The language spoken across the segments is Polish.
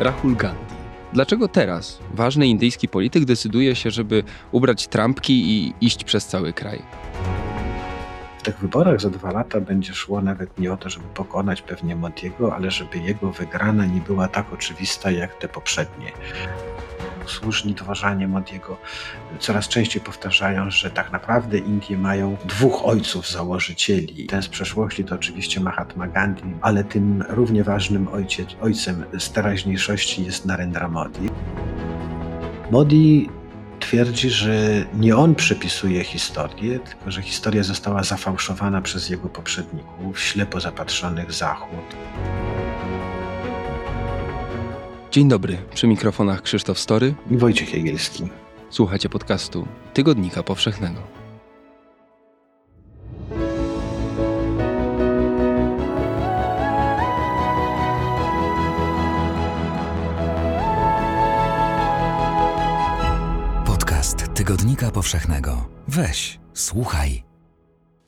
Rahul Gandhi. Dlaczego teraz ważny indyjski polityk decyduje się, żeby ubrać trampki i iść przez cały kraj? W tych wyborach za dwa lata będzie szło nawet nie o to, żeby pokonać pewnie Modiego, ale żeby jego wygrana nie była tak oczywista jak te poprzednie służni towarzanie Modiego coraz częściej powtarzają, że tak naprawdę Indie mają dwóch ojców założycieli. Ten z przeszłości to oczywiście Mahatma Gandhi, ale tym równie ważnym ojciec, ojcem z teraźniejszości jest Narendra Modi. Modi twierdzi, że nie on przepisuje historię, tylko że historia została zafałszowana przez jego poprzedników, ślepo zapatrzonych Zachód. Dzień dobry, przy mikrofonach Krzysztof Story i Wojciech Jagielski. Słuchacie podcastu Tygodnika Powszechnego. Tygodnika Powszechnego. Weź, słuchaj.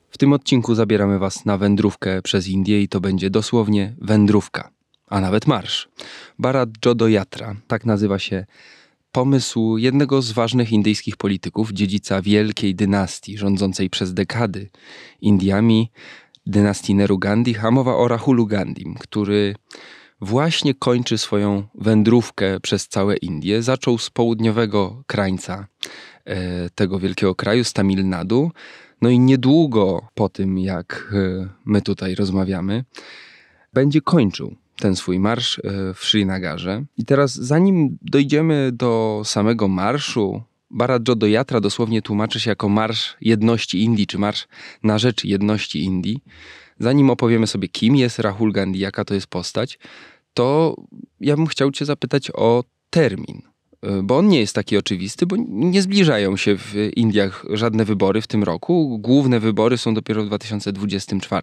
W tym odcinku zabieramy Was na wędrówkę przez Indię i to będzie dosłownie wędrówka a nawet marsz. Bharat Jodo Yatra, tak nazywa się pomysł jednego z ważnych indyjskich polityków, dziedzica wielkiej dynastii rządzącej przez dekady Indiami, dynastii Nehru Gandhi, a mowa o Rahulu Gandhim, który właśnie kończy swoją wędrówkę przez całe Indie. Zaczął z południowego krańca e, tego wielkiego kraju, z Tamil Nadu. No i niedługo po tym, jak e, my tutaj rozmawiamy, będzie kończył ten swój marsz e, w Srinagarze. I teraz, zanim dojdziemy do samego marszu, Bharat Jodo Yatra dosłownie tłumaczy się jako Marsz Jedności Indii, czy Marsz na rzecz Jedności Indii. Zanim opowiemy sobie, kim jest Rahul Gandhi, jaka to jest postać, to ja bym chciał Cię zapytać o termin. E, bo on nie jest taki oczywisty, bo nie zbliżają się w Indiach żadne wybory w tym roku. Główne wybory są dopiero w 2024.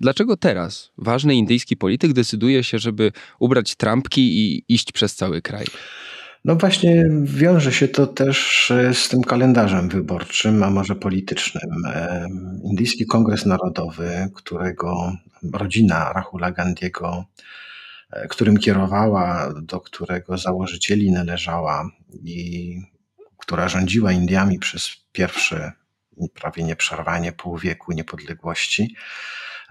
Dlaczego teraz ważny indyjski polityk decyduje się, żeby ubrać trampki i iść przez cały kraj? No właśnie wiąże się to też e, z tym kalendarzem wyborczym, a może politycznym. E, indyjski Kongres Narodowy, którego rodzina Rahula Gandhiego, którym kierowała, do którego założycieli należała i która rządziła Indiami przez pierwsze prawie nieprzerwanie pół wieku niepodległości,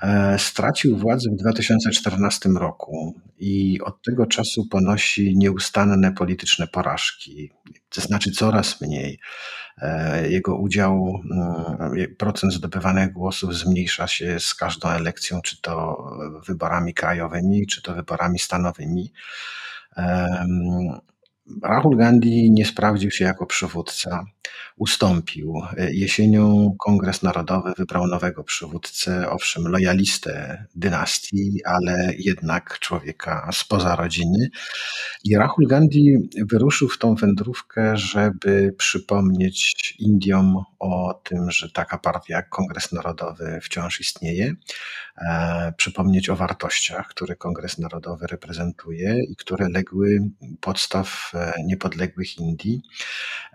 E, stracił władzę w 2014 roku i od tego czasu ponosi nieustanne polityczne porażki, to znaczy coraz mniej. E, jego udział, mm, procent zdobywanych głosów zmniejsza się z każdą elekcją, czy to wyborami krajowymi, czy to wyborami stanowymi. Rahul Gandhi nie sprawdził się jako przywódca. Ustąpił. Jesienią Kongres Narodowy wybrał nowego przywódcę, owszem, lojalistę dynastii, ale jednak człowieka spoza rodziny. I Rahul Gandhi wyruszył w tą wędrówkę, żeby przypomnieć Indiom o tym, że taka partia jak Kongres Narodowy wciąż istnieje, e, przypomnieć o wartościach, które Kongres Narodowy reprezentuje i które legły podstaw e, niepodległych Indii.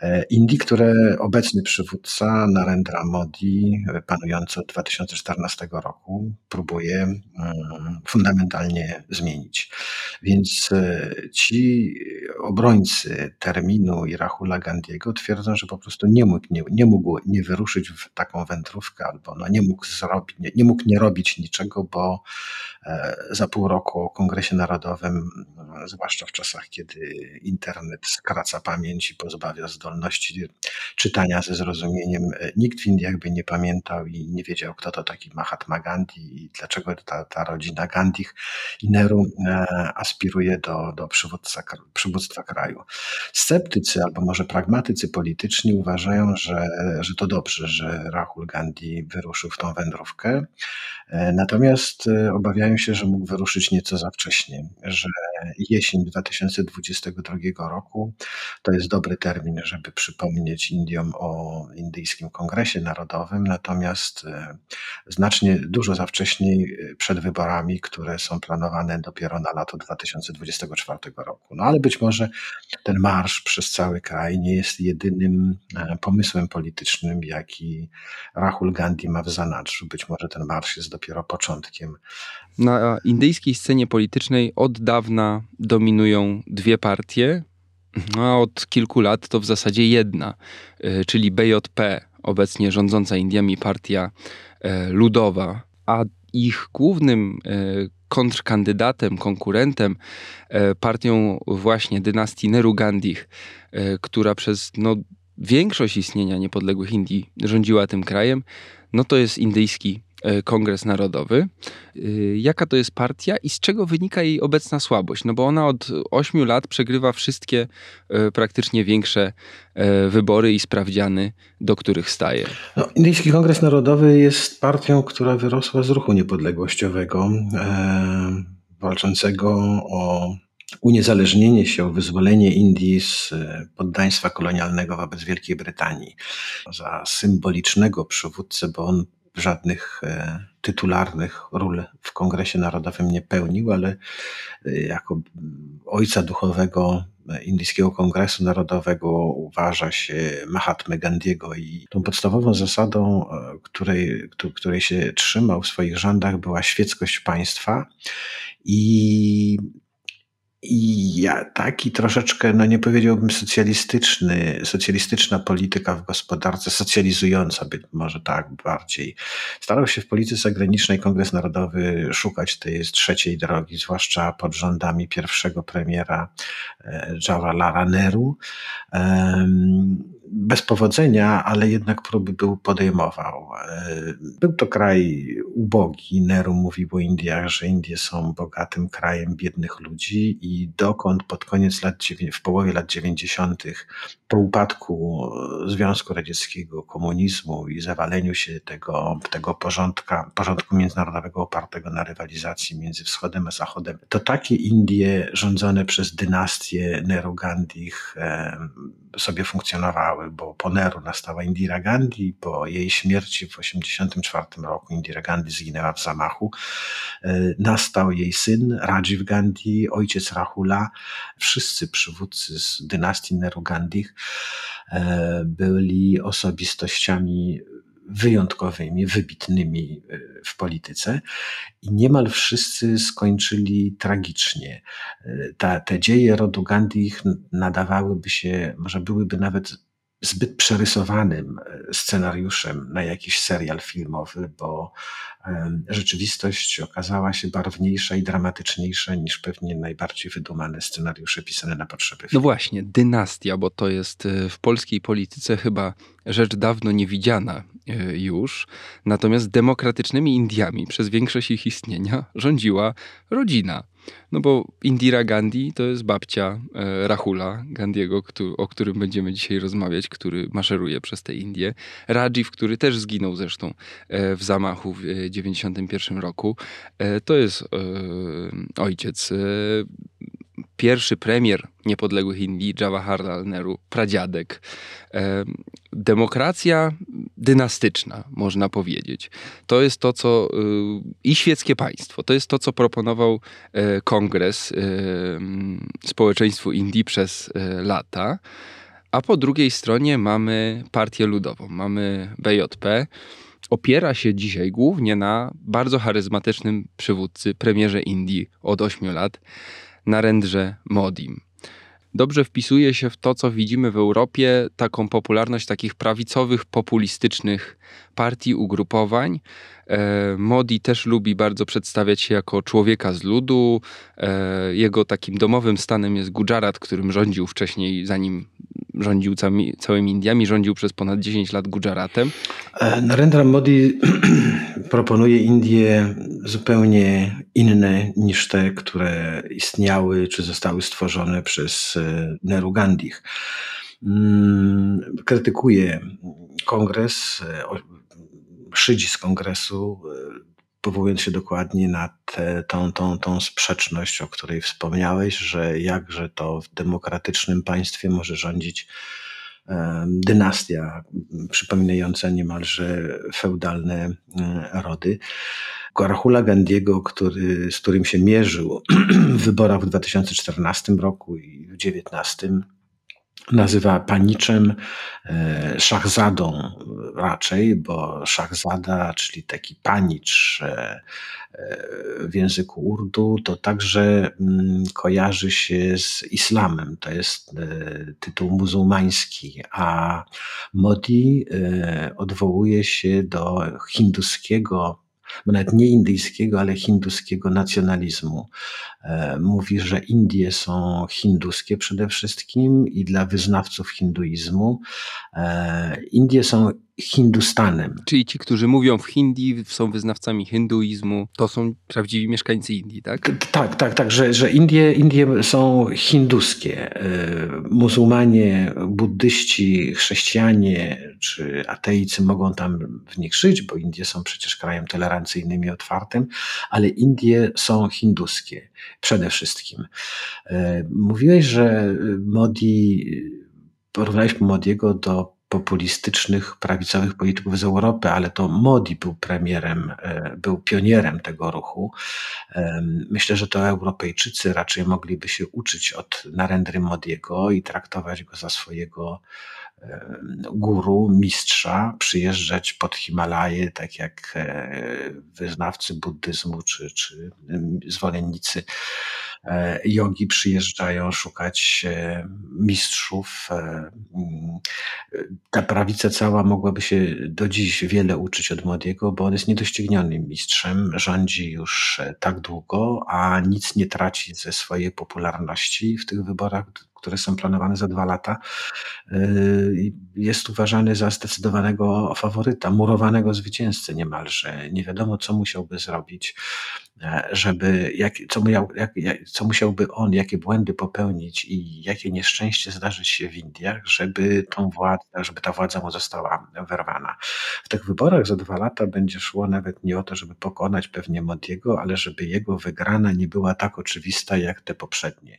E, Indii, które obecny przywódca Narendra Modi, panujący od 2014 roku, próbuje mm, fundamentalnie zmienić. Więc ci obrońcy terminu i Rahula Gandiego twierdzą, że po prostu nie mógł nie, nie mógł nie wyruszyć w taką wędrówkę, albo no nie, mógł zrobić, nie, nie mógł nie robić niczego, bo e, za pół roku o Kongresie Narodowym, zwłaszcza w czasach, kiedy internet skraca pamięć i pozbawia zdolności czytania ze zrozumieniem, nikt w Indiach by nie pamiętał i nie wiedział, kto to taki Mahatma Gandhi i dlaczego ta, ta rodzina Gandhich i Nehru e, aspiruje do, do przywództwa kraju. Sceptycy albo może pragmatycy polityczni uważają, że, że to dobrze, że Rahul Gandhi wyruszył w tą wędrówkę. E, natomiast e, obawiają się, że mógł wyruszyć nieco za wcześnie, że jesień 2022 roku to jest dobry termin, żeby przypomnieć Indiom o Indyjskim Kongresie Narodowym, natomiast e, znacznie dużo za wcześniej przed wyborami, które są planowane dopiero na lato 2024 roku. No ale być może że ten marsz przez cały kraj nie jest jedynym e, pomysłem politycznym, jaki Rahul Gandhi ma w zanadrzu. Być może ten marsz jest dopiero początkiem. Na indyjskiej scenie politycznej od dawna dominują dwie partie, a od kilku lat to w zasadzie jedna, e, czyli BJP, obecnie rządząca Indiami partia e, ludowa, a ich głównym kontrkandydatem, konkurentem, partią właśnie dynastii Nehru Gandhich, która przez no, większość istnienia niepodległych Indii rządziła tym krajem, no to jest indyjski e, Kongres Narodowy. E, jaka to jest partia i z czego wynika jej obecna słabość? No bo ona od ośmiu lat przegrywa wszystkie e, praktycznie większe wybory i sprawdziany, do których staje. No, Indyjski Kongres Narodowy jest partią, która wyrosła z ruchu niepodległościowego, e, walczącego o uniezależnienie się, o wyzwolenie Indii z e, poddaństwa kolonialnego wobec Wielkiej Brytanii. Za symbolicznego przywódcę, bo on żadnych e, tytularnych ról w Kongresie Narodowym nie pełnił, ale e, jako ojca duchowego Indyjskiego Kongresu Narodowego uważa się Mahatma Gandhiego i tą podstawową zasadą, której, której się trzymał w swoich rządach była świeckość państwa i ja, taki troszeczkę, no nie powiedziałbym socjalistyczny, socjalistyczna polityka w gospodarce, socjalizująca być może tak bardziej. Starał się w polityce zagranicznej Kongres Narodowy szukać tej trzeciej drogi, zwłaszcza pod rządami pierwszego premiera e, Jawaharlala Nehru bez powodzenia, ale jednak próby był podejmował. E, był to kraj ubogi. Nehru mówił o Indiach, że Indie są bogatym krajem biednych ludzi i dokąd pod koniec lat, w połowie lat 90. po upadku Związku Radzieckiego, komunizmu i zawaleniu się tego, tego porządka, porządku międzynarodowego opartego na rywalizacji między wschodem a zachodem, to takie Indie rządzone przez dynastię Nehru-Gandhich sobie funkcjonowały, bo po Nehru nastała Indira Gandhi, po jej śmierci w 1984 roku Indira Gandhi zginęła w zamachu. E, nastał jej syn Rajiv Gandhi, ojciec Rahula. Wszyscy przywódcy z dynastii Nehru Gandhich e, byli osobistościami wyjątkowymi, wybitnymi e, w polityce i niemal wszyscy skończyli tragicznie. E, ta, te dzieje rodu Gandhi nadawałyby się, może byłyby nawet zbyt przerysowanym e, scenariuszem na jakiś serial filmowy, bo rzeczywistość okazała się barwniejsza i dramatyczniejsza niż pewnie najbardziej wydumane scenariusze pisane na potrzeby filmu. No właśnie, dynastia, bo to jest w polskiej polityce chyba rzecz dawno niewidziana e, już. Natomiast demokratycznymi Indiami przez większość ich istnienia rządziła rodzina. No bo Indira Gandhi to jest babcia e, Rahula Gandhiego, o którym będziemy dzisiaj rozmawiać, który maszeruje przez te Indie. Rajiv, który też zginął zresztą e, w zamachu w 1991 roku. To jest ojciec pierwszy premier niepodległych Indii, Jawaharlal Nehru, pradziadek. E, demokracja dynastyczna, można powiedzieć. To jest to, co y, i świeckie państwo, to jest to, co proponował e, kongres e, społeczeństwu Indii przez lata. A po drugiej stronie mamy partię ludową, mamy BJP. Opiera się dzisiaj głównie na bardzo charyzmatycznym przywódcy, premierze Indii od 8 lat, Narendrze Modim. Dobrze wpisuje się w to, co widzimy w Europie, taką popularność takich prawicowych, populistycznych partii, ugrupowań. E, Modi też lubi bardzo przedstawiać się jako człowieka z ludu. E, jego takim domowym stanem jest Gujarat, którym rządził wcześniej, zanim rządził całymi, całymi Indiami, rządził przez ponad 10 lat Gujaratem. E, Narendra Modi proponuje Indie zupełnie inne niż te, które istniały czy zostały stworzone przez e, Nehru Gandhich. Mm, krytykuje kongres, e, szydzi z kongresu, powołując się dokładnie na tę tą, tą, tą sprzeczność, o której wspomniałeś, że jakże to w demokratycznym państwie może rządzić dynastia przypominająca niemalże feudalne rody. Rahula Gandiego, który, z którym się mierzył w wyborach w 2014 roku i w 2019 nazywa paniczem, e, szachzadą raczej, bo szachzada, czyli taki panicz e, e, w języku urdu, to także mm, kojarzy się z islamem. To jest tytuł muzułmański, a Modi odwołuje się do hinduskiego nawet nie indyjskiego, ale hinduskiego nacjonalizmu. E, mówi, że Indie są hinduskie przede wszystkim i dla wyznawców hinduizmu. E, Indie są Hindustanem. Czyli ci, którzy mówią w hindi, są wyznawcami hinduizmu, to są prawdziwi mieszkańcy Indii, tak? Tak, tak, tak, że, że Indie, Indie są hinduskie. E, muzułmanie, buddyści, chrześcijanie czy ateicy mogą tam w nich żyć, bo Indie są przecież krajem tolerancyjnym i otwartym, ale Indie są hinduskie przede wszystkim. E, mówiłeś, że Modi, porównaliśmy Modiego do populistycznych, prawicowych polityków z Europy, ale to Modi był premierem, e, był pionierem tego ruchu. E, myślę, że to Europejczycy raczej mogliby się uczyć od Narendry Modiego i traktować go za swojego guru, mistrza, przyjeżdżać pod Himalaje, tak jak e, wyznawcy buddyzmu czy, czy zwolennicy e, jogi przyjeżdżają szukać e, mistrzów. Mm, ta prawica cała mogłaby się do dziś wiele uczyć od Modiego, bo on jest niedoścignionym mistrzem, rządzi już tak długo, a nic nie traci ze swojej popularności w tych wyborach które są planowane za dwa lata, jest uważany za zdecydowanego faworyta, murowanego zwycięzcę niemalże. Nie wiadomo, co musiałby zrobić, e, żeby, jak, co, jak, co musiałby on, jakie błędy popełnić i jakie nieszczęście zdarzyć się w Indiach, żeby tą władzę, żeby ta władza mu została wyrwana. W tych wyborach za dwa lata będzie szło nawet nie o to, żeby pokonać pewnie Modiego, ale żeby jego wygrana nie była tak oczywista jak te poprzednie.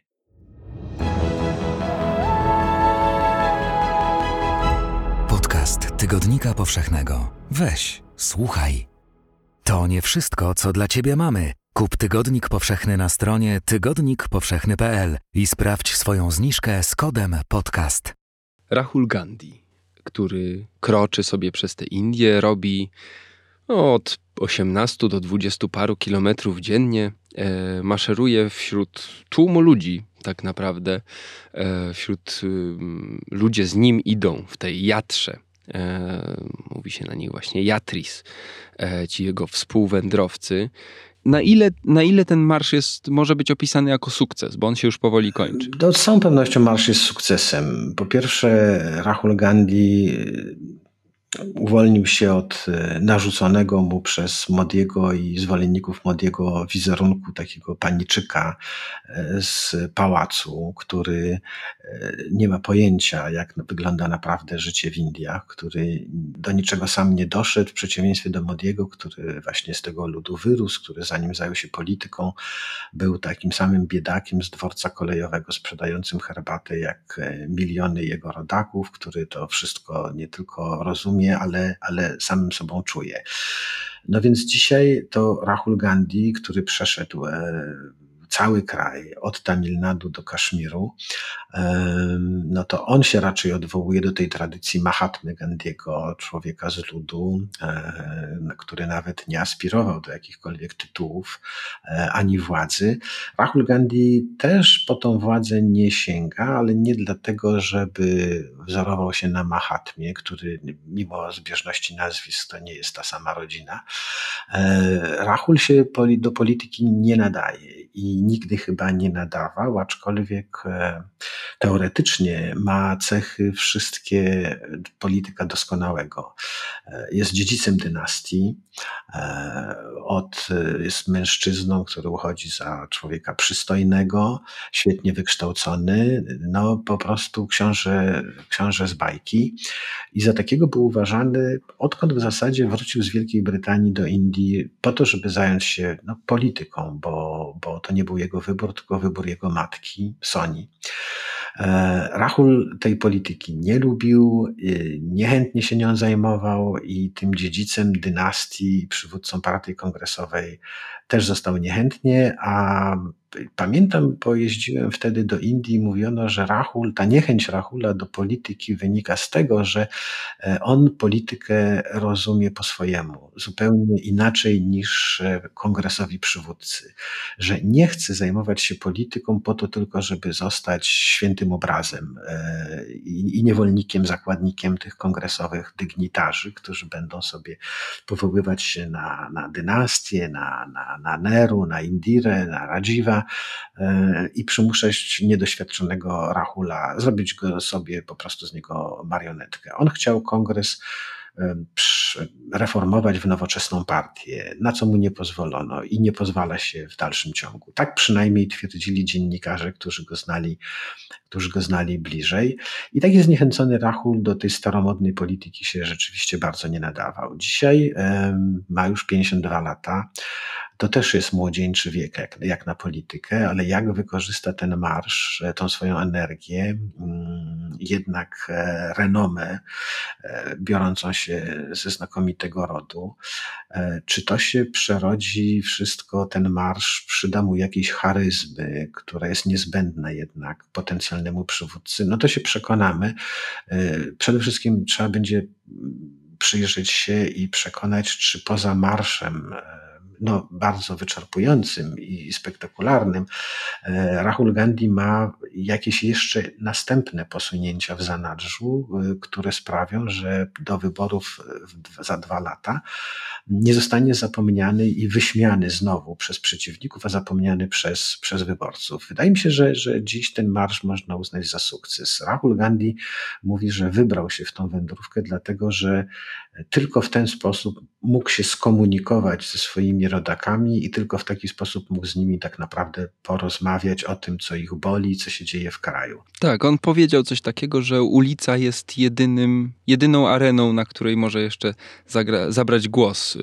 Podcast Tygodnika Powszechnego. Weź, słuchaj. To nie wszystko, co dla Ciebie mamy. Kup Tygodnik Powszechny na stronie tygodnikpowszechny.pl i sprawdź swoją zniżkę z kodem podcast. Rahul Gandhi, który kroczy sobie przez te Indie, robi od 18 do 20 paru kilometrów dziennie, e, maszeruje wśród tłumu ludzi, tak naprawdę. E, wśród y, ludzie z nim idą w tej jatrze. E, mówi się na nich właśnie Jatris, e, ci jego współwędrowcy. Na ile, na ile ten marsz jest, może być opisany jako sukces, bo on się już powoli kończy? No, z całą pewnością marsz jest sukcesem. Po pierwsze, Rahul Gandhi uwolnił się od e, narzuconego mu przez Modiego i zwolenników Modiego wizerunku takiego paniczyka e, z pałacu, który e, nie ma pojęcia, jak wygląda naprawdę życie w Indiach, który do niczego sam nie doszedł, w przeciwieństwie do Modiego, który właśnie z tego ludu wyrósł, który zanim zajął się polityką, był takim samym biedakiem z dworca kolejowego sprzedającym herbatę jak miliony jego rodaków, który to wszystko nie tylko rozumie, ale, ale samym sobą czuje. No więc dzisiaj to Rahul Gandhi, który przeszedł e, cały kraj, od Tamil Nadu do Kaszmiru, no to on się raczej odwołuje do tej tradycji Mahatmy Gandhiego, człowieka z ludu, który nawet nie aspirował do jakichkolwiek tytułów e, ani władzy. Rahul Gandhi też po tą władzę nie sięga, ale nie dlatego, żeby wzorował się na Mahatmie, który mimo zbieżności nazwisk to nie jest ta sama rodzina. E, Rahul się do polityki nie nadaje i nigdy chyba nie nadawał, aczkolwiek e, teoretycznie ma cechy wszystkie polityka doskonałego. E, jest dziedzicem dynastii, e, od, jest mężczyzną, który uchodzi za człowieka przystojnego, świetnie wykształcony, no po prostu książę, książę z bajki i za takiego był uważany, odkąd w zasadzie wrócił z Wielkiej Brytanii do Indii po to, żeby zająć się no, polityką, bo, bo to nie był jego wybór, tylko wybór jego matki, Soni. E, Rahul tej polityki nie lubił, y, niechętnie się nią zajmował i tym dziedzicem dynastii, przywódcą partii kongresowej też został niechętnie, a pamiętam, bo jeździłem wtedy do Indii i mówiono, że Rahul, ta niechęć Rahula do polityki wynika z tego, że e, on politykę rozumie po swojemu, zupełnie inaczej niż e, kongresowi przywódcy, że nie chce zajmować się polityką po to tylko, żeby zostać świętym obrazem e, i niewolnikiem, zakładnikiem tych kongresowych dygnitarzy, którzy będą sobie powoływać się na, na na, na, na Neru, na Indirę, na e, i przymuszać niedoświadczonego Rahula, zrobić go sobie po prostu z niego marionetkę. On chciał kongres reformować w nowoczesną partię, na co mu nie pozwolono i nie pozwala się w dalszym ciągu. Tak przynajmniej twierdzili dziennikarze, którzy go znali, którzy go znali bliżej. I tak jest zniechęcony Rahul do tej staromodnej polityki się rzeczywiście bardzo nie nadawał. Dzisiaj ma już 52 lata. To też jest młodzieńczy wiek, jak, jak na politykę, ale jak wykorzysta ten marsz, e, tą swoją energię, mm, jednak e, renomę, e, biorącą się ze znakomitego rodu, czy to się przerodzi wszystko, ten marsz przyda mu jakiejś charyzmy, która jest niezbędna jednak potencjalnemu przywódcy, no to się przekonamy. Przede wszystkim trzeba będzie przyjrzeć się i przekonać, czy poza marszem no, bardzo wyczerpującym i spektakularnym, e, Rahul Gandhi ma jakieś jeszcze następne posunięcia w zanadrzu, e, które sprawią, że do wyborów za dwa lata nie zostanie zapomniany i wyśmiany znowu przez przeciwników, a zapomniany przez, przez wyborców. Wydaje mi się, że, że dziś ten marsz można uznać za sukces. Rahul Gandhi mówi, że wybrał się w tą wędrówkę, dlatego że tylko w ten sposób mógł się skomunikować ze swoimi rodakami i tylko w taki sposób mógł z nimi tak naprawdę porozmawiać o tym, co ich boli, co się dzieje w kraju. Tak, on powiedział coś takiego, że ulica jest jedynym, jedyną areną, na której może jeszcze zagra, zabrać głos.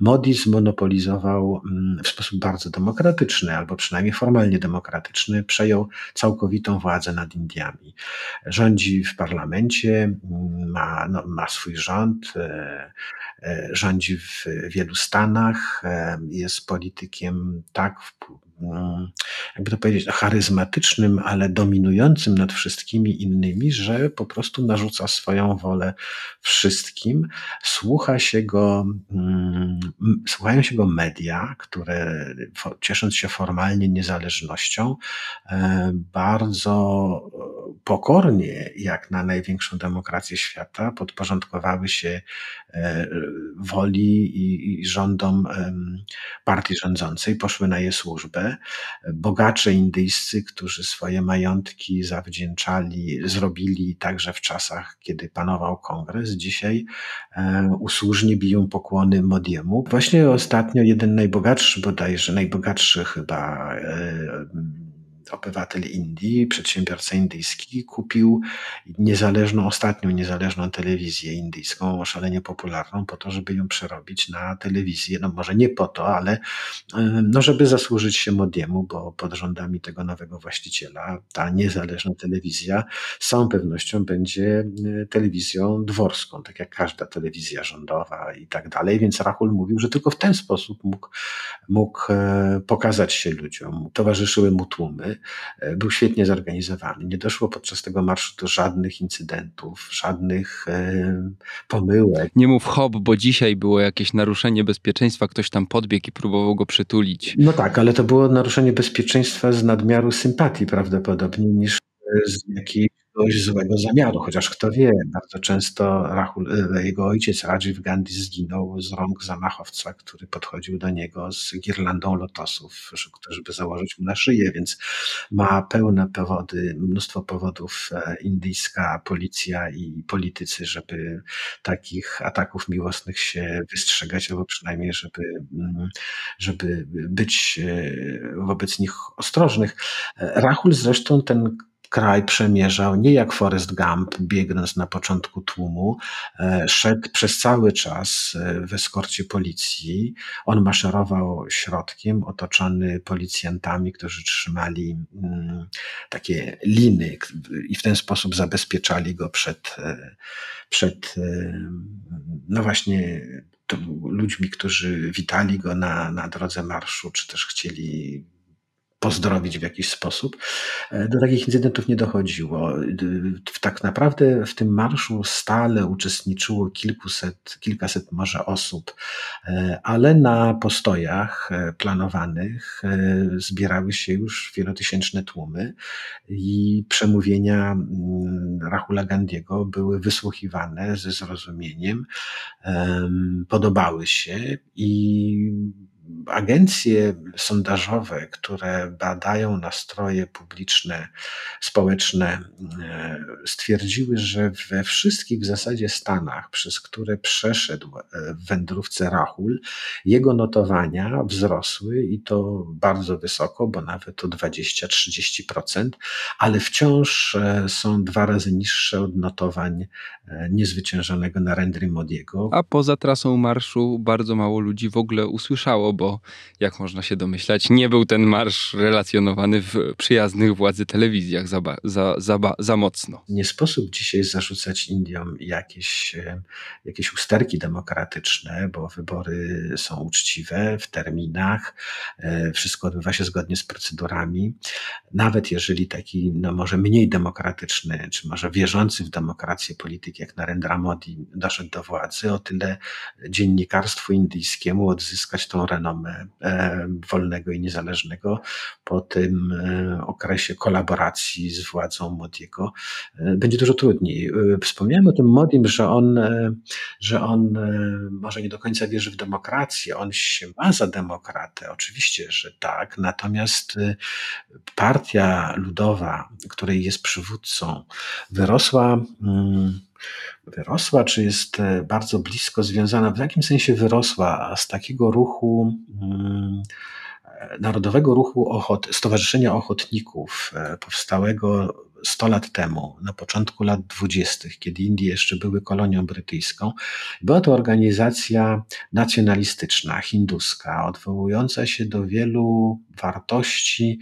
Modi zmonopolizował mm, w sposób bardzo demokratyczny, albo przynajmniej formalnie demokratyczny, przejął całkowitą władzę nad Indiami. Rządzi w parlamencie, mm, ma, no, ma swój rząd, e, rządzi w wielu stanach, e, jest politykiem tak Mm, jakby to powiedzieć, charyzmatycznym, ale dominującym nad wszystkimi innymi, że po prostu narzuca swoją wolę wszystkim. Słucha się go, mm, słuchają się go media, które ciesząc się formalnie niezależnością, e, bardzo pokornie, jak na największą demokrację świata, podporządkowały się e, woli i rządom partii rządzącej, poszły na je służbę bogacze indyjscy, którzy swoje majątki zawdzięczali, zrobili także w czasach, kiedy panował kongres, dzisiaj e, usłużnie biją pokłony Modiemu. Właśnie ostatnio jeden najbogatszy, bodajże najbogatszy chyba e, obywatel Indii, przedsiębiorca indyjski, kupił niezależną, ostatnią niezależną telewizję indyjską, szalenie popularną, po to, żeby ją przerobić na telewizję. No może nie po to, ale no, żeby zasłużyć się Modiemu, bo pod rządami tego nowego właściciela ta niezależna telewizja z całą pewnością będzie e, telewizją dworską, tak jak każda telewizja rządowa i tak dalej. Więc Rahul mówił, że tylko w ten sposób mógł, mógł e, pokazać się ludziom. Towarzyszyły mu tłumy. E, był świetnie zorganizowany. Nie doszło podczas tego marszu do żadnych incydentów, żadnych e, pomyłek. Nie mów hop, bo dzisiaj było jakieś naruszenie bezpieczeństwa, ktoś tam podbiegł i próbował go przytulić. No tak, ale to było naruszenie bezpieczeństwa z nadmiaru sympatii prawdopodobnie niż z jakiejś jakiegoś złego zamiaru, chociaż kto wie, bardzo często Rahul, e, jego ojciec Rajiv Gandhi zginął z rąk zamachowca, który podchodził do niego z girlandą lotosów, żeby założyć mu na szyję, więc ma pełne powody, mnóstwo powodów e, indyjska policja i politycy, żeby takich ataków miłosnych się wystrzegać, albo przynajmniej, żeby, mm, żeby być e, wobec nich ostrożnych. Rahul zresztą ten kraj przemierzał nie jak Forrest Gump, biegnąc na początku tłumu, e, szedł przez cały czas e, w eskorcie policji. On maszerował środkiem, otoczony policjantami, którzy trzymali mm, takie liny i w ten sposób zabezpieczali go przed, e, przed no właśnie ludźmi, którzy witali go na, na drodze marszu, czy też chcieli pozdrowić w jakiś sposób. E, do takich incydentów nie dochodziło. Tak naprawdę w tym marszu stale uczestniczyło kilkuset, kilkaset może osób, e, ale na postojach e, planowanych zbierały się już wielotysięczne tłumy i przemówienia Rahula Gandiego były wysłuchiwane ze zrozumieniem, podobały się i agencje sondażowe, które badają nastroje publiczne, społeczne, e, stwierdziły, że we wszystkich w zasadzie stanach, przez które przeszedł e, w wędrówce Rahul, jego notowania wzrosły i to bardzo wysoko, bo nawet o 20-30%, ale wciąż e, są dwa razy niższe od notowań niezwyciężonego Narendry Modiego. A poza trasą marszu bardzo mało ludzi w ogóle usłyszało, bo jak można się domyślać, nie był ten marsz relacjonowany w przyjaznych władzy telewizjach za, za, za, za mocno. Nie sposób dzisiaj zarzucać Indiom jakieś, e, jakieś usterki demokratyczne, bo wybory są uczciwe w terminach, e, wszystko odbywa się zgodnie z procedurami. Nawet jeżeli taki, no może mniej demokratyczny, czy może wierzący w demokrację polityk jak Narendra Modi doszedł do władzy, o tyle dziennikarstwu indyjskiemu odzyskać tą renomę E, wolnego i niezależnego po tym e, okresie kolaboracji z władzą Modiego e, będzie dużo trudniej. Wspomniałem o tym Modim, że on, że on może nie do końca wierzy w demokrację, on się ma za demokratę, oczywiście, że tak, natomiast partia ludowa, której jest przywódcą, wyrosła mm, wyrosła, czy jest e, bardzo blisko związana, w jakim sensie wyrosła z takiego ruchu, mm, e, Narodowego Ruchu Ochot, Stowarzyszenia Ochotników, e, powstałego 100 lat temu, na początku lat 20., kiedy Indie jeszcze były kolonią brytyjską. Była to organizacja nacjonalistyczna, hinduska, odwołująca się do wielu wartości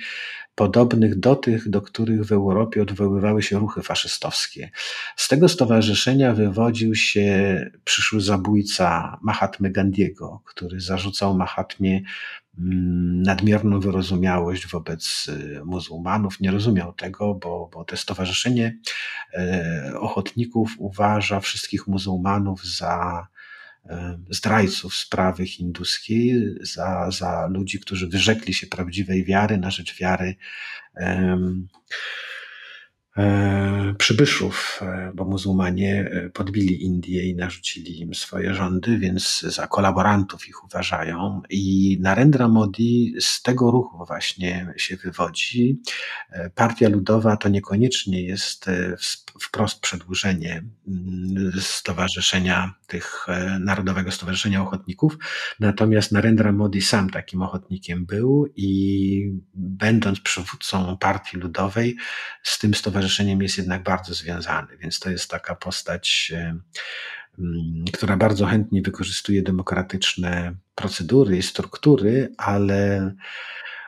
podobnych do tych, do których w Europie odwoływały się ruchy faszystowskie. Z tego stowarzyszenia wywodził się przyszły zabójca Mahatmy Gandiego, który zarzucał Mahatmie nadmierną wyrozumiałość wobec y, muzułmanów. Nie rozumiał tego, bo, bo to stowarzyszenie e, ochotników uważa wszystkich muzułmanów za E, zdrajców sprawy hinduskiej, za, za ludzi, którzy wyrzekli się prawdziwej wiary na rzecz wiary E, przybyszów, e, bo muzułmanie e, podbili Indię i narzucili im swoje rządy, więc za kolaborantów ich uważają. I Narendra Modi z tego ruchu właśnie się wywodzi. Partia Ludowa to niekoniecznie jest wprost przedłużenie mm, Stowarzyszenia tych Narodowego Stowarzyszenia Ochotników, natomiast Narendra Modi sam takim ochotnikiem był i będąc przywódcą Partii Ludowej z tym stowarzyszeniem stowarzyszeniem jest jednak bardzo związany, więc to jest taka postać, e, mm, która bardzo chętnie wykorzystuje demokratyczne procedury i struktury, ale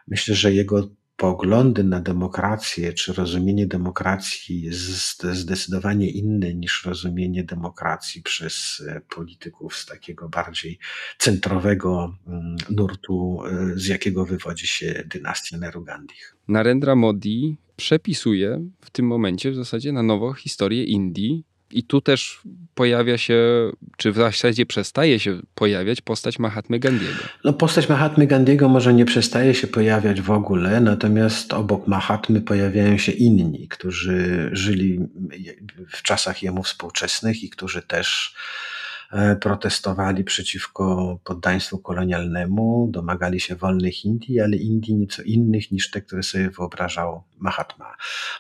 myślę, że jego poglądy na demokrację, czy rozumienie demokracji jest zdecydowanie inne niż rozumienie demokracji przez e, polityków z takiego bardziej centrowego mm, nurtu, e, z jakiego wywodzi się dynastia Nerugandich. Narendra Modi przepisuje w tym momencie w zasadzie na nowo historię Indii. I tu też pojawia się, czy w zasadzie przestaje się pojawiać postać Mahatmy Gandiego. No, postać Mahatmy Gandiego może nie przestaje się pojawiać w ogóle, natomiast obok Mahatmy pojawiają się inni, którzy żyli w czasach jemu współczesnych i którzy też protestowali przeciwko poddaństwu kolonialnemu, domagali się wolnych Indii, ale Indii nieco innych niż te, które sobie wyobrażał Mahatma.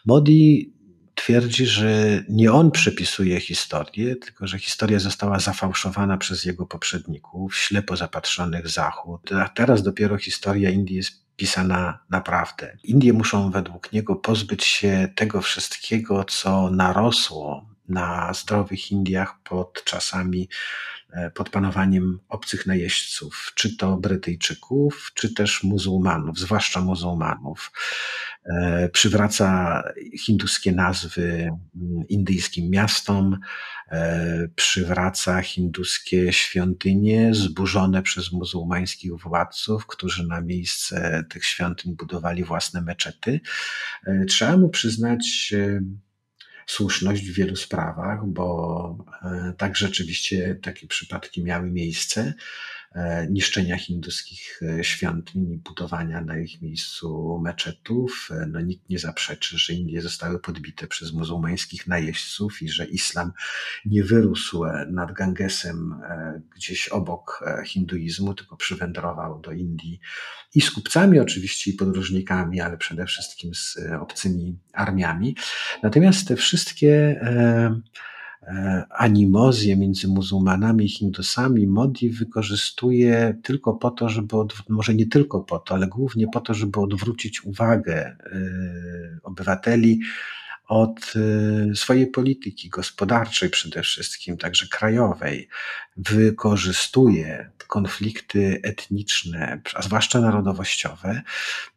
Modi twierdzi, że nie on przepisuje historię, tylko że historia została zafałszowana przez jego poprzedników, ślepo zapatrzonych Zachód. A teraz dopiero historia Indii jest pisana naprawdę. Indie muszą według niego pozbyć się tego wszystkiego, co narosło na zdrowych Indiach pod czasami, e, pod panowaniem obcych najeźdźców, czy to Brytyjczyków, czy też muzułmanów, zwłaszcza muzułmanów. E, przywraca hinduskie nazwy mm, indyjskim miastom, e, przywraca hinduskie świątynie zburzone przez muzułmańskich władców, którzy na miejsce tych świątyń budowali własne meczety. Trzeba mu przyznać słuszność w wielu sprawach, bo e, tak rzeczywiście takie przypadki miały miejsce. E, niszczenia hinduskich e, świątyń i budowania na ich miejscu meczetów. E, no, nikt nie zaprzeczy, że Indie zostały podbite przez muzułmańskich najeźdźców i że islam nie wyrósł nad Gangesem gdzieś obok hinduizmu, tylko przywędrował do Indii i z kupcami oczywiście i podróżnikami, ale przede wszystkim z obcymi armiami. Natomiast te wszystkie animozję między muzułmanami i hindusami. Modi wykorzystuje tylko po to, żeby, może nie tylko po to, ale głównie po to, żeby odwrócić uwagę e, obywateli od y, swojej polityki gospodarczej przede wszystkim, także krajowej, wykorzystuje konflikty etniczne, a zwłaszcza narodowościowe,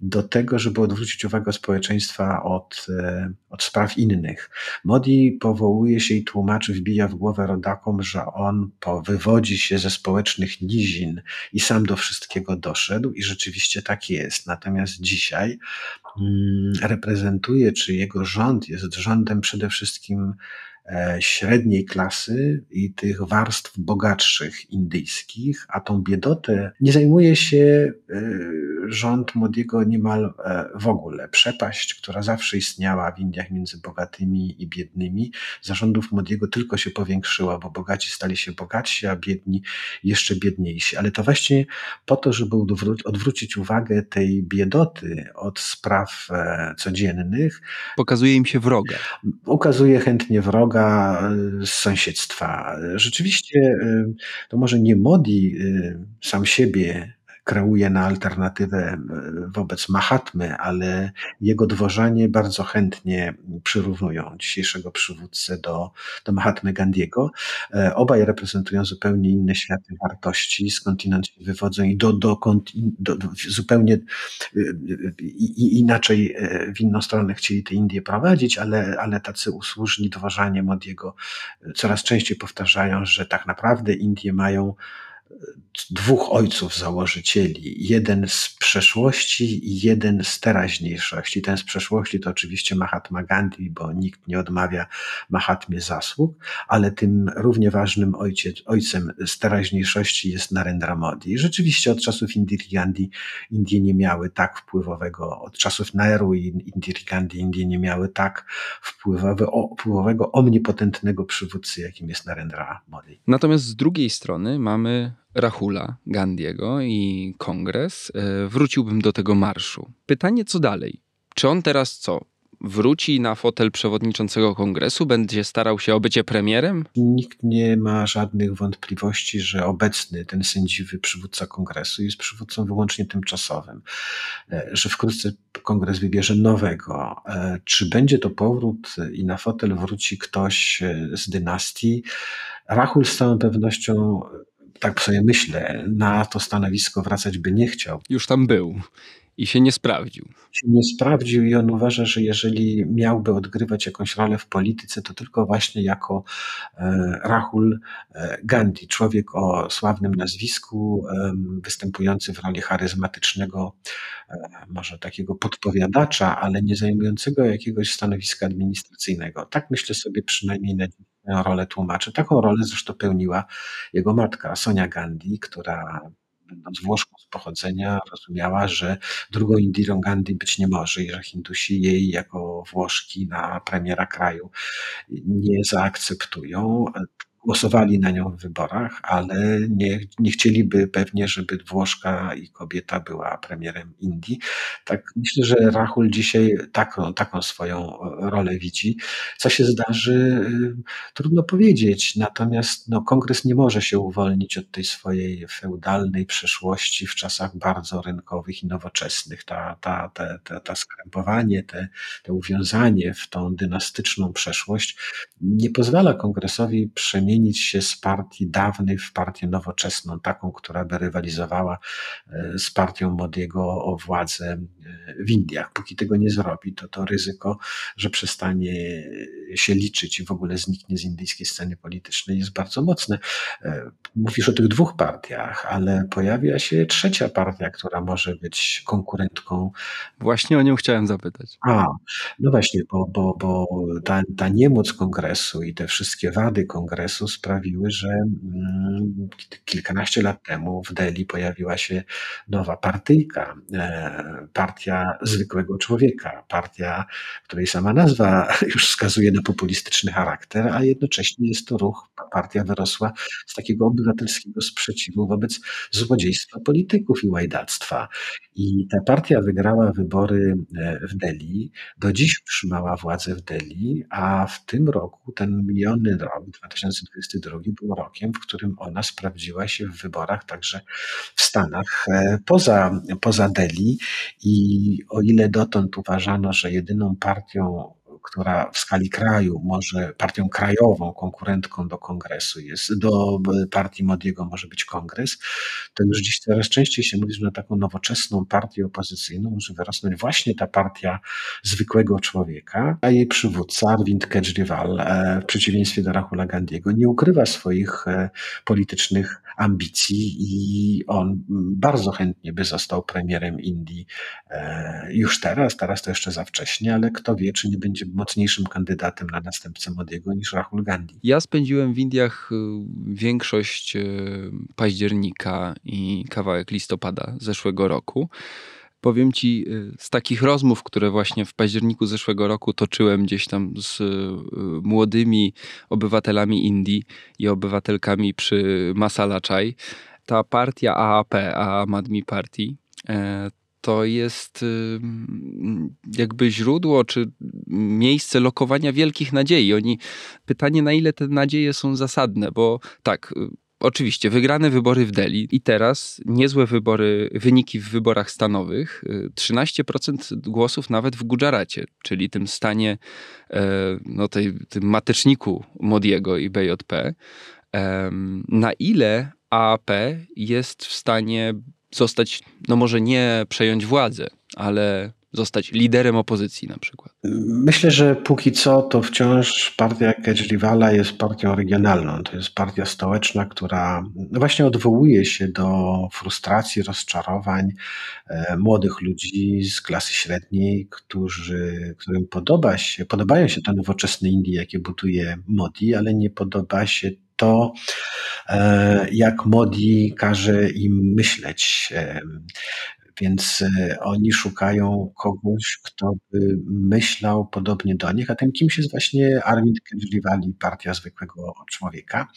do tego, żeby odwrócić uwagę społeczeństwa od, y, od spraw innych. Modi powołuje się i tłumaczy, wbija w głowę rodakom, że on po, wywodzi się ze społecznych nizin i sam do wszystkiego doszedł i rzeczywiście tak jest. Natomiast dzisiaj mm, reprezentuje, czy jego rząd jest rządem przede wszystkim E, średniej klasy i tych warstw bogatszych indyjskich, a tą biedotę nie zajmuje się e, rząd Modiego niemal e, w ogóle. Przepaść, która zawsze istniała w Indiach między bogatymi i biednymi, zarządów Modiego tylko się powiększyła, bo bogaci stali się bogatsi, a biedni jeszcze biedniejsi. Ale to właśnie po to, żeby odwrócić uwagę tej biedoty od spraw codziennych. Pokazuje im się wroga. Ukazuje chętnie wroga, z sąsiedztwa. Rzeczywiście to może nie Modi sam siebie kreuje na alternatywę e, wobec Mahatmy, ale jego dworzanie bardzo chętnie przyrównują dzisiejszego przywódcę do, do Mahatmy Gandiego. E, obaj reprezentują zupełnie inne światy wartości, skądinąd się wywodzą i do, do, do, do zupełnie e, inaczej w inną stronę chcieli te Indie prowadzić, ale, ale tacy usłużni dworzanie Modiego coraz częściej powtarzają, że tak naprawdę Indie mają dwóch ojców założycieli. Jeden z przeszłości i jeden z teraźniejszości. Ten z przeszłości to oczywiście Mahatma Gandhi, bo nikt nie odmawia Mahatmie zasług, ale tym równie ważnym ojciec, ojcem z teraźniejszości jest Narendra Modi. Rzeczywiście od czasów Indira Gandhi Indie nie miały tak wpływowego, od czasów Nehru i Indira Gandhi Indie nie miały tak wpływowego omnipotentnego przywódcy, jakim jest Narendra Modi. Natomiast z drugiej strony mamy Rahula Gandiego i kongres, e, wróciłbym do tego marszu. Pytanie, co dalej? Czy on teraz co? Wróci na fotel przewodniczącego kongresu? Będzie starał się o bycie premierem? Nikt nie ma żadnych wątpliwości, że obecny ten sędziwy przywódca kongresu jest przywódcą wyłącznie tymczasowym, e, że wkrótce kongres wybierze nowego. E, czy będzie to powrót i na fotel wróci ktoś z dynastii? Rahul z całą pewnością tak sobie myślę, na to stanowisko wracać by nie chciał. Już tam był i się nie sprawdził. Się nie sprawdził i on uważa, że jeżeli miałby odgrywać jakąś rolę w polityce, to tylko właśnie jako e, Rahul e, Gandhi, człowiek o sławnym nazwisku, występujący w roli charyzmatycznego, e, może takiego podpowiadacza, ale nie zajmującego jakiegoś stanowiska administracyjnego. Tak myślę sobie przynajmniej na dziś rolę tłumaczy. Taką rolę zresztą pełniła jego matka, Sonia Gandhi, która będąc Włoszką z pochodzenia, rozumiała, że drugą Indirą Gandhi być nie może i że Hindusi jej jako Włoszki na premiera kraju nie zaakceptują. Głosowali na nią w wyborach, ale nie, nie chcieliby pewnie, żeby Włoszka i kobieta była premierem Indii. Tak myślę, że Rahul dzisiaj taką, taką swoją rolę widzi. Co się zdarzy, trudno powiedzieć. Natomiast no, kongres nie może się uwolnić od tej swojej feudalnej przeszłości w czasach bardzo rynkowych i nowoczesnych. Ta, ta, ta, ta, ta skrępowanie, te, te uwiązanie w tą dynastyczną przeszłość nie pozwala kongresowi przemienić się z partii dawnej w partię nowoczesną, taką, która by rywalizowała e, z partią Modiego o władzę e, w Indiach. Póki tego nie zrobi, to to ryzyko, że przestanie się liczyć i w ogóle zniknie z indyjskiej sceny politycznej jest bardzo mocne. E, mówisz o tych dwóch partiach, ale pojawia się trzecia partia, która może być konkurentką. Właśnie o nią chciałem zapytać. A, no właśnie, bo, bo, bo ta, ta niemoc kongresu i te wszystkie wady kongresu sprawiły, że mm, kilkanaście lat temu w Delhi pojawiła się nowa partyjka, e, partia zwykłego człowieka, partia, której sama nazwa już wskazuje na populistyczny charakter, a jednocześnie jest to ruch, partia wyrosła z takiego obywatelskiego sprzeciwu wobec złodziejstwa polityków i łajdactwa. I ta partia wygrała wybory e, w Delhi, do dziś utrzymała władzę w Delhi, a w tym roku, ten miniony rok, 2022, był rokiem, w którym ona sprawdziła się w wyborach także w Stanach e, poza, poza Delhi. I o ile dotąd uważano, że jedyną partią która w skali kraju może partią krajową, konkurentką do kongresu jest, do partii Modiego może być kongres, to już dziś coraz częściej się mówi, że na taką nowoczesną partię opozycyjną może wyrosnąć właśnie ta partia zwykłego człowieka, a jej przywódca Arvind Kejriwal e, w przeciwieństwie do Rahula Gandiego nie ukrywa swoich e, politycznych ambicji i on bardzo chętnie by został premierem Indii e, już teraz, teraz to jeszcze za wcześnie, ale kto wie, czy nie będzie mocniejszym kandydatem na następcę Modiego niż Rahul Gandhi. Ja spędziłem w Indiach y, większość y, października i kawałek listopada zeszłego roku. Powiem ci, y, z takich rozmów, które właśnie w październiku zeszłego roku toczyłem gdzieś tam z młodymi obywatelami Indii i obywatelkami przy Masala Chai, ta partia AAP, Aam Admi Party, e, to jest jakby źródło czy miejsce lokowania wielkich nadziei. Oni, pytanie na ile te nadzieje są zasadne, bo tak, y, Oczywiście, wygrane wybory w Delhi i teraz niezłe wybory, wyniki w wyborach stanowych. 13% y, głosów nawet w Gujaracie, czyli tym stanie, e, no tej, tym mateczniku Modiego i BJP. Na ile AAP jest w stanie zostać, no może nie przejąć władzę, ale zostać liderem opozycji na przykład? Myślę, że póki co to wciąż partia Kejriwala jest partią regionalną. To jest partia stołeczna, która właśnie odwołuje się do frustracji, rozczarowań e, młodych ludzi z klasy średniej, którzy, którym podoba się, podobają się te nowoczesne Indie, jakie buduje Modi, ale nie podoba się to, e, jak Modi każe im myśleć. E, więc e, oni szukają kogoś, kto by myślał podobnie do nich, a tym kimś jest właśnie Arvind Kejriwali, partia zwykłego człowieka.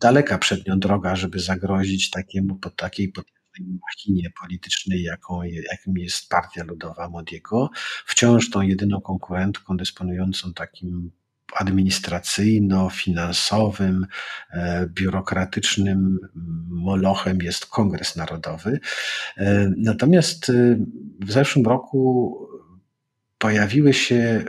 Daleka przed nią droga, żeby zagrozić takiemu, pod takiej machinie politycznej, jaką, jakim jest Partia Ludowa Modiego. Wciąż tą jedyną konkurentką dysponującą takim administracyjno-finansowym, e, biurokratycznym molochem jest Kongres Narodowy. E, natomiast e, w zeszłym roku pojawiły się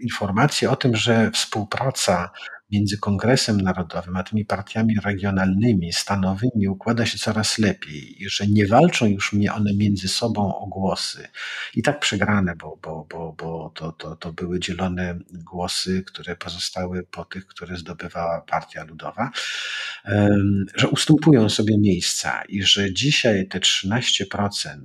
informacje o tym, że współpraca między Kongresem Narodowym a tymi partiami regionalnymi, stanowymi układa się coraz lepiej i że nie walczą już one między sobą o głosy. I tak przegrane, bo, bo, bo, bo to, to, to były dzielone głosy, które pozostały po tych, które zdobywała Partia Ludowa, że ustępują sobie miejsca i że dzisiaj te 13%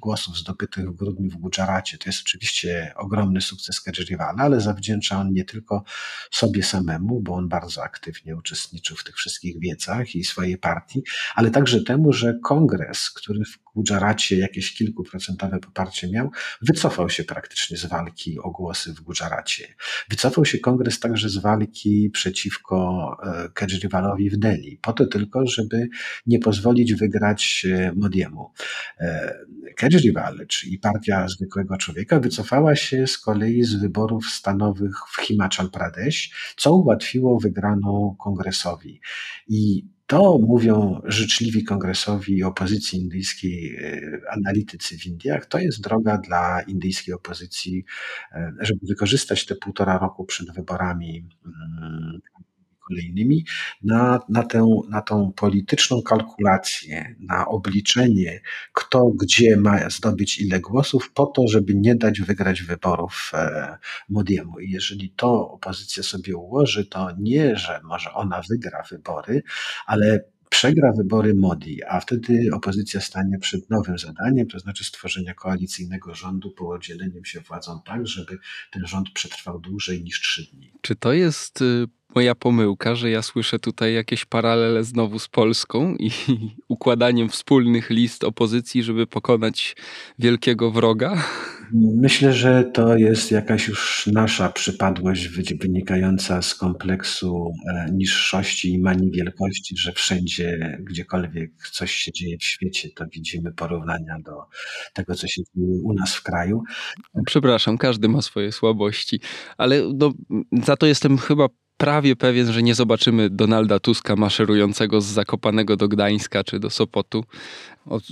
głosów zdobytych w grudniu w Guджaracie. To jest oczywiście ogromny sukces Kejriwala, ale zawdzięcza on nie tylko sobie samemu, bo on bardzo aktywnie uczestniczył w tych wszystkich wiecach i swojej partii, ale także temu, że kongres, który w Gudżaracie jakieś kilkuprocentowe poparcie miał, wycofał się praktycznie z walki o głosy w Gudżaracie. Wycofał się kongres także z walki przeciwko e, Kejriwalowi w Delhi, po to tylko, żeby nie pozwolić wygrać e, Modiemu. E, Kejriwal, czyli partia zwykłego człowieka, wycofała się z kolei z wyborów stanowych w Himachal Pradesh, co ułatwiło wygraną kongresowi. I to mówią życzliwi kongresowi i opozycji indyjskiej e, analitycy w Indiach. To jest droga dla indyjskiej opozycji, e, żeby wykorzystać te półtora roku przed wyborami mm, kolejnymi na, na, tę, na tą polityczną kalkulację, na obliczenie, kto gdzie ma zdobyć ile głosów, po to, żeby nie dać wygrać wyborów e, Modiemu. I jeżeli to opozycja sobie ułoży, to nie, że może ona wygra wybory, ale przegra wybory Modi, a wtedy opozycja stanie przed nowym zadaniem, to znaczy stworzenia koalicyjnego rządu podzieleniem się władzą tak, żeby ten rząd przetrwał dłużej niż trzy dni. Czy to jest y, moja pomyłka, że ja słyszę tutaj jakieś paralele znowu z Polską i układaniem wspólnych list opozycji, żeby pokonać wielkiego wroga? Myślę, że to jest jakaś już nasza przypadłość wynikająca z kompleksu e, niższości i manii wielkości, że wszędzie, gdziekolwiek coś się dzieje w świecie, to widzimy porównania do tego, co się dzieje u nas w kraju. Przepraszam, każdy ma swoje słabości, ale no, za to jestem chyba prawie pewien, że nie zobaczymy Donalda Tuska maszerującego z Zakopanego do Gdańska czy do Sopotu.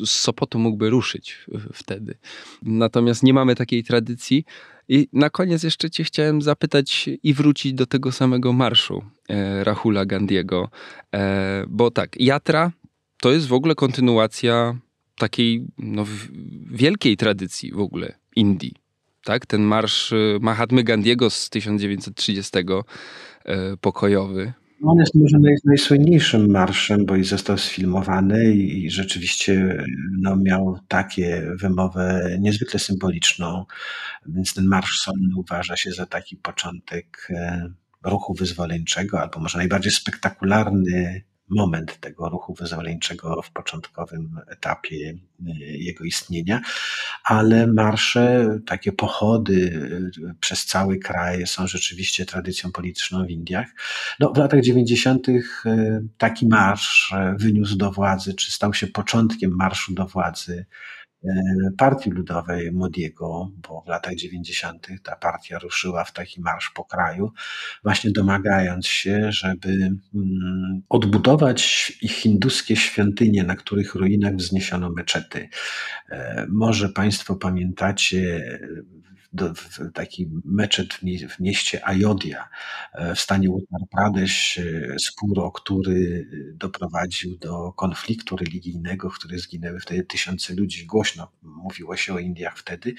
z Sopotu mógłby ruszyć wtedy. Natomiast nie mamy takiej tradycji. I na koniec jeszcze cię chciałem zapytać i wrócić do tego samego marszu e, Rahula Gandiego. E, bo tak, Jatra to jest w ogóle kontynuacja takiej no, wielkiej tradycji w ogóle Indii. Tak? Ten marsz e, Mahatmy Gandiego z 1930 E, pokojowy. On jest może najsłynniejszym marszem, bo i został sfilmowany i rzeczywiście no, miał takie wymowę niezwykle symboliczną, więc ten marsz solny uważa się za taki początek e, ruchu wyzwoleńczego, albo może najbardziej spektakularny moment tego ruchu wyzwoleńczego w początkowym etapie y, jego istnienia, ale marsze, takie pochody y, przez cały kraj są rzeczywiście tradycją polityczną w Indiach. No, w latach 90. Y, taki marsz wyniósł do władzy, czy stał się początkiem marszu do władzy Partii Ludowej Modiego, bo w latach 90. ta partia ruszyła w taki marsz po kraju, właśnie domagając się, żeby mm, odbudować hinduskie świątynie, na których ruinach wzniesiono meczety. E, może Państwo pamiętacie w taki meczet w, mieście Ajodia e, w stanie Uttar Pradesh, e, spór, który doprowadził do konfliktu religijnego, w którym zginęły wtedy tysiące ludzi. Głośno mówiło się o Indiach wtedy.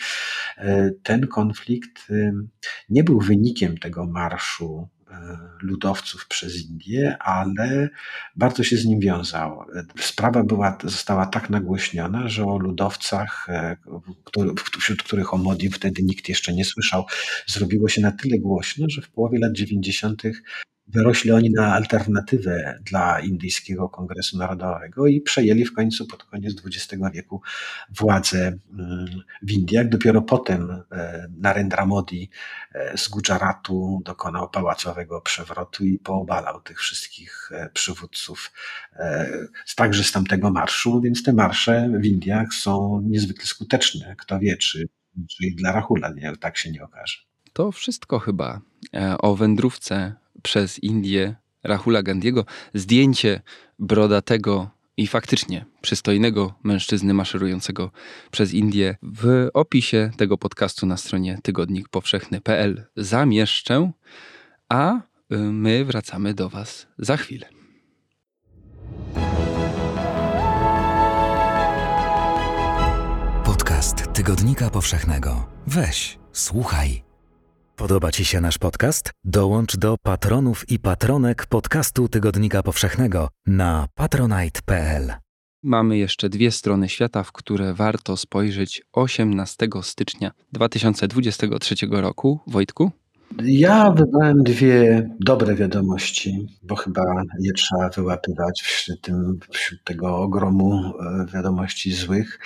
E, ten konflikt nie był wynikiem tego marszu E, ludowców przez Indię, ale bardzo się z nim wiązał. Sprawa była, została tak nagłośniona, że o ludowcach, e, wśród których o Modi wtedy nikt jeszcze nie słyszał, zrobiło się na tyle głośno, że w połowie lat 90 wyrośli oni na alternatywę dla Indyjskiego Kongresu Narodowego i przejęli w końcu pod koniec XX wieku władzę mm, w Indiach. Dopiero potem e, Narendra Modi e, z Gujaratu dokonał pałacowego przewrotu i poobalał tych wszystkich e, przywódców także z tamtego marszu, więc te marsze w Indiach są niezwykle skuteczne. Kto wie, czy, czy dla Rahula nie, tak się nie okaże. To wszystko chyba o wędrówce przez Indię Rahula Gandiego zdjęcie brodatego i faktycznie przystojnego mężczyzny maszerującego przez Indię w opisie tego podcastu na stronie tygodnikpowszechny.pl zamieszczę, a y, my wracamy do Was za chwilę. Podcast Tygodnika Powszechnego. Weź, słuchaj. Podoba Ci się nasz podcast? Dołącz do patronów i patronek podcastu Tygodnika Powszechnego na patronite.pl. Mamy jeszcze dwie strony świata, w które warto spojrzeć 18 stycznia 2023 roku. Wojtku? Ja wybrałem dwie dobre wiadomości, bo chyba je trzeba wyłapywać wśród, tym, wśród tego ogromu e, wiadomości złych.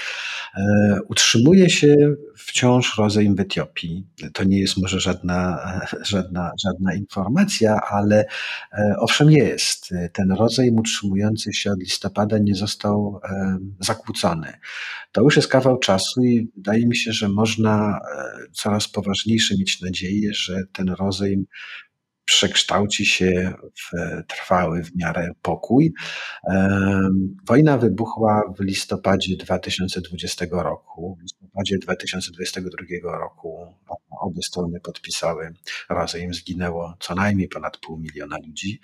E, utrzymuje się wciąż rozejm w Etiopii. To nie jest może żadna, żadna, żadna informacja, ale e, owszem jest. Ten rozejm utrzymujący się od listopada nie został zakłócony. To już jest kawał czasu i wydaje mi się, że można coraz poważniejsze mieć nadzieję, że ten rozejm przekształci się w trwały w miarę pokój. Wojna wybuchła w listopadzie 2020 roku. W listopadzie 2022 roku obie strony podpisały rozejm, zginęło co najmniej ponad pół miliona ludzi.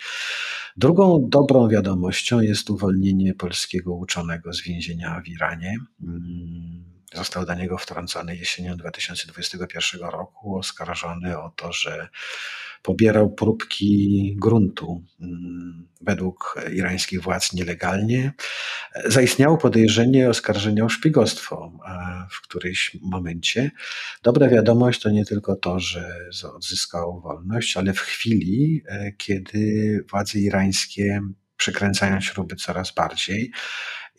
Drugą dobrą wiadomością jest uwolnienie polskiego uczonego z więzienia w Iranie. Został do niego wtrącony jesienią 2021 roku, oskarżony o to, że pobierał próbki gruntu mm, według irańskich władz nielegalnie. Zaistniało podejrzenie oskarżenia o szpiegostwo w którymś momencie. Dobra wiadomość to nie tylko to, że odzyskał wolność, ale w chwili, e, kiedy władze irańskie przekręcają śruby coraz bardziej,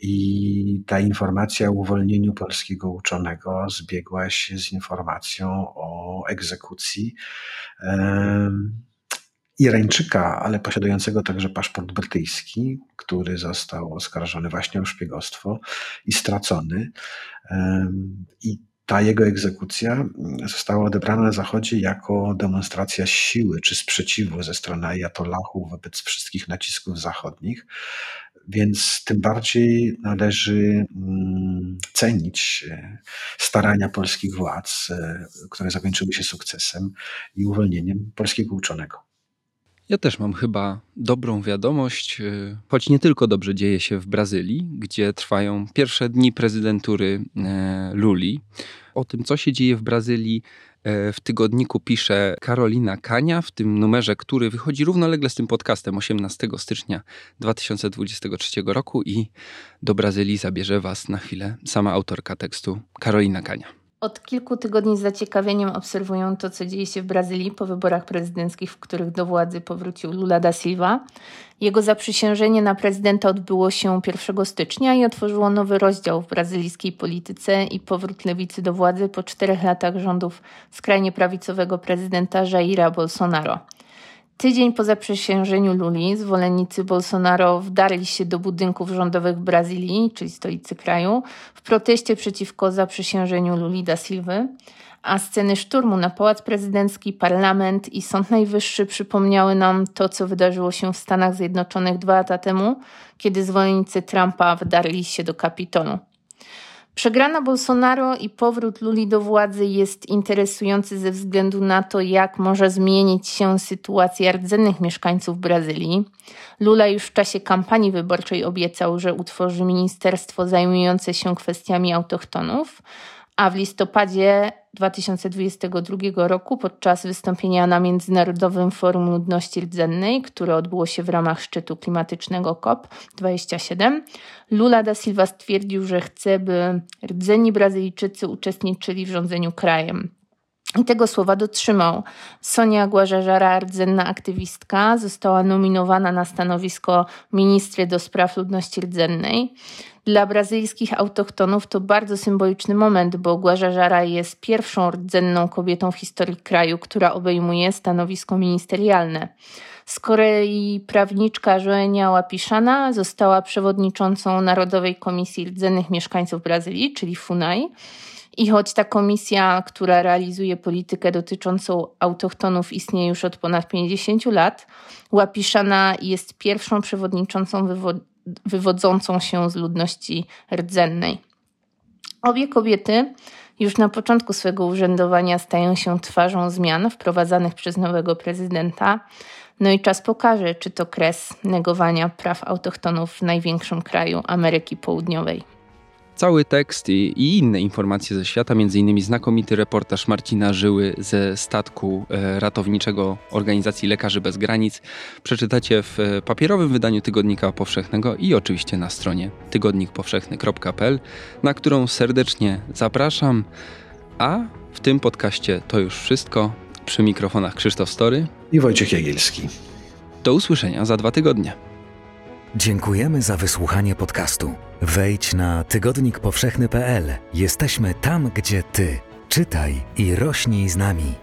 i ta informacja o uwolnieniu polskiego uczonego zbiegła się z informacją o egzekucji Irańczyka, ale posiadającego także paszport brytyjski, który został oskarżony właśnie o szpiegostwo i stracony. I ta jego egzekucja została odebrana na Zachodzie jako demonstracja siły czy sprzeciwu ze strony ajatollahów wobec wszystkich nacisków zachodnich. Więc tym bardziej należy mm, cenić e, starania polskich władz, e, które zakończyły się sukcesem i uwolnieniem polskiego uczonego. Ja też mam chyba dobrą wiadomość, e, choć nie tylko dobrze dzieje się w Brazylii, gdzie trwają pierwsze dni prezydentury Luli. O tym, co się dzieje w Brazylii, w tygodniku pisze Karolina Kania, w tym numerze, który wychodzi równolegle z tym podcastem 18 stycznia 2023 roku i do Brazylii zabierze Was na chwilę sama autorka tekstu Karolina Kania. Od kilku tygodni z zaciekawieniem obserwują to, co dzieje się w Brazylii po wyborach prezydenckich, w których do władzy powrócił Lula da Silva. Jego zaprzysiężenie na prezydenta odbyło się 1 stycznia i otworzyło nowy rozdział w brazylijskiej polityce i powrót lewicy do władzy po czterech latach rządów skrajnie prawicowego prezydenta Jaira Bolsonaro. Tydzień po zaprzysiężeniu Luli zwolennicy Bolsonaro wdarli się do budynków rządowych Brazylii, czyli stolicy kraju, w proteście przeciwko zaprzysiężeniu Luli da Silva, a sceny szturmu na Pałac Prezydencki, Parlament i Sąd Najwyższy przypomniały nam to, co wydarzyło się w Stanach Zjednoczonych dwa lata temu, kiedy zwolennicy Trumpa wdarli się do Kapitolu. Przegrana Bolsonaro i powrót Luli do władzy jest interesujący ze względu na to, jak może zmienić się sytuacja rdzennych mieszkańców Brazylii. Lula już w czasie kampanii wyborczej obiecał, że utworzy ministerstwo zajmujące się kwestiami autochtonów, a w listopadzie 2022 roku podczas wystąpienia na Międzynarodowym Forum Ludności Rdzennej, które odbyło się w ramach szczytu klimatycznego COP27, Lula da Silva stwierdził, że chce, by rdzeni Brazylijczycy uczestniczyli w rządzeniu krajem. I tego słowa dotrzymał. Sonia Guażażara, rdzenna aktywistka, została nominowana na stanowisko ministry do spraw ludności rdzennej. Dla brazylijskich autochtonów to bardzo symboliczny moment, bo Guażażara jest pierwszą rdzenną kobietą w historii kraju, która obejmuje stanowisko ministerialne. Z kolei prawniczka Joenia Łapiszana została przewodniczącą Narodowej Komisji Rdzennych Mieszkańców Brazylii, czyli FUNAI. I choć ta komisja, która realizuje politykę dotyczącą autochtonów, istnieje już od ponad 50 lat, Łapiszana jest pierwszą przewodniczącą wywo wywodzącą się z ludności rdzennej. Obie kobiety już na początku swego urzędowania stają się twarzą zmian wprowadzanych przez nowego prezydenta. No i czas pokaże, czy to kres negowania praw autochtonów w największym kraju Ameryki Południowej. Cały tekst i, i inne informacje ze świata, m.in. znakomity reportaż Marcina Żyły ze statku e, ratowniczego Organizacji Lekarzy Bez Granic, przeczytacie w e, papierowym wydaniu Tygodnika Powszechnego i oczywiście na stronie tygodnikpowszechny.pl, na którą serdecznie zapraszam. A w tym podcaście to już wszystko. Przy mikrofonach Krzysztof Story. I Wojciech Jagielski. Do usłyszenia za dwa tygodnie. Dziękujemy za wysłuchanie podcastu. Wejdź na tygodnikpowszechny.pl. Jesteśmy tam, gdzie ty. Czytaj i rośnij z nami.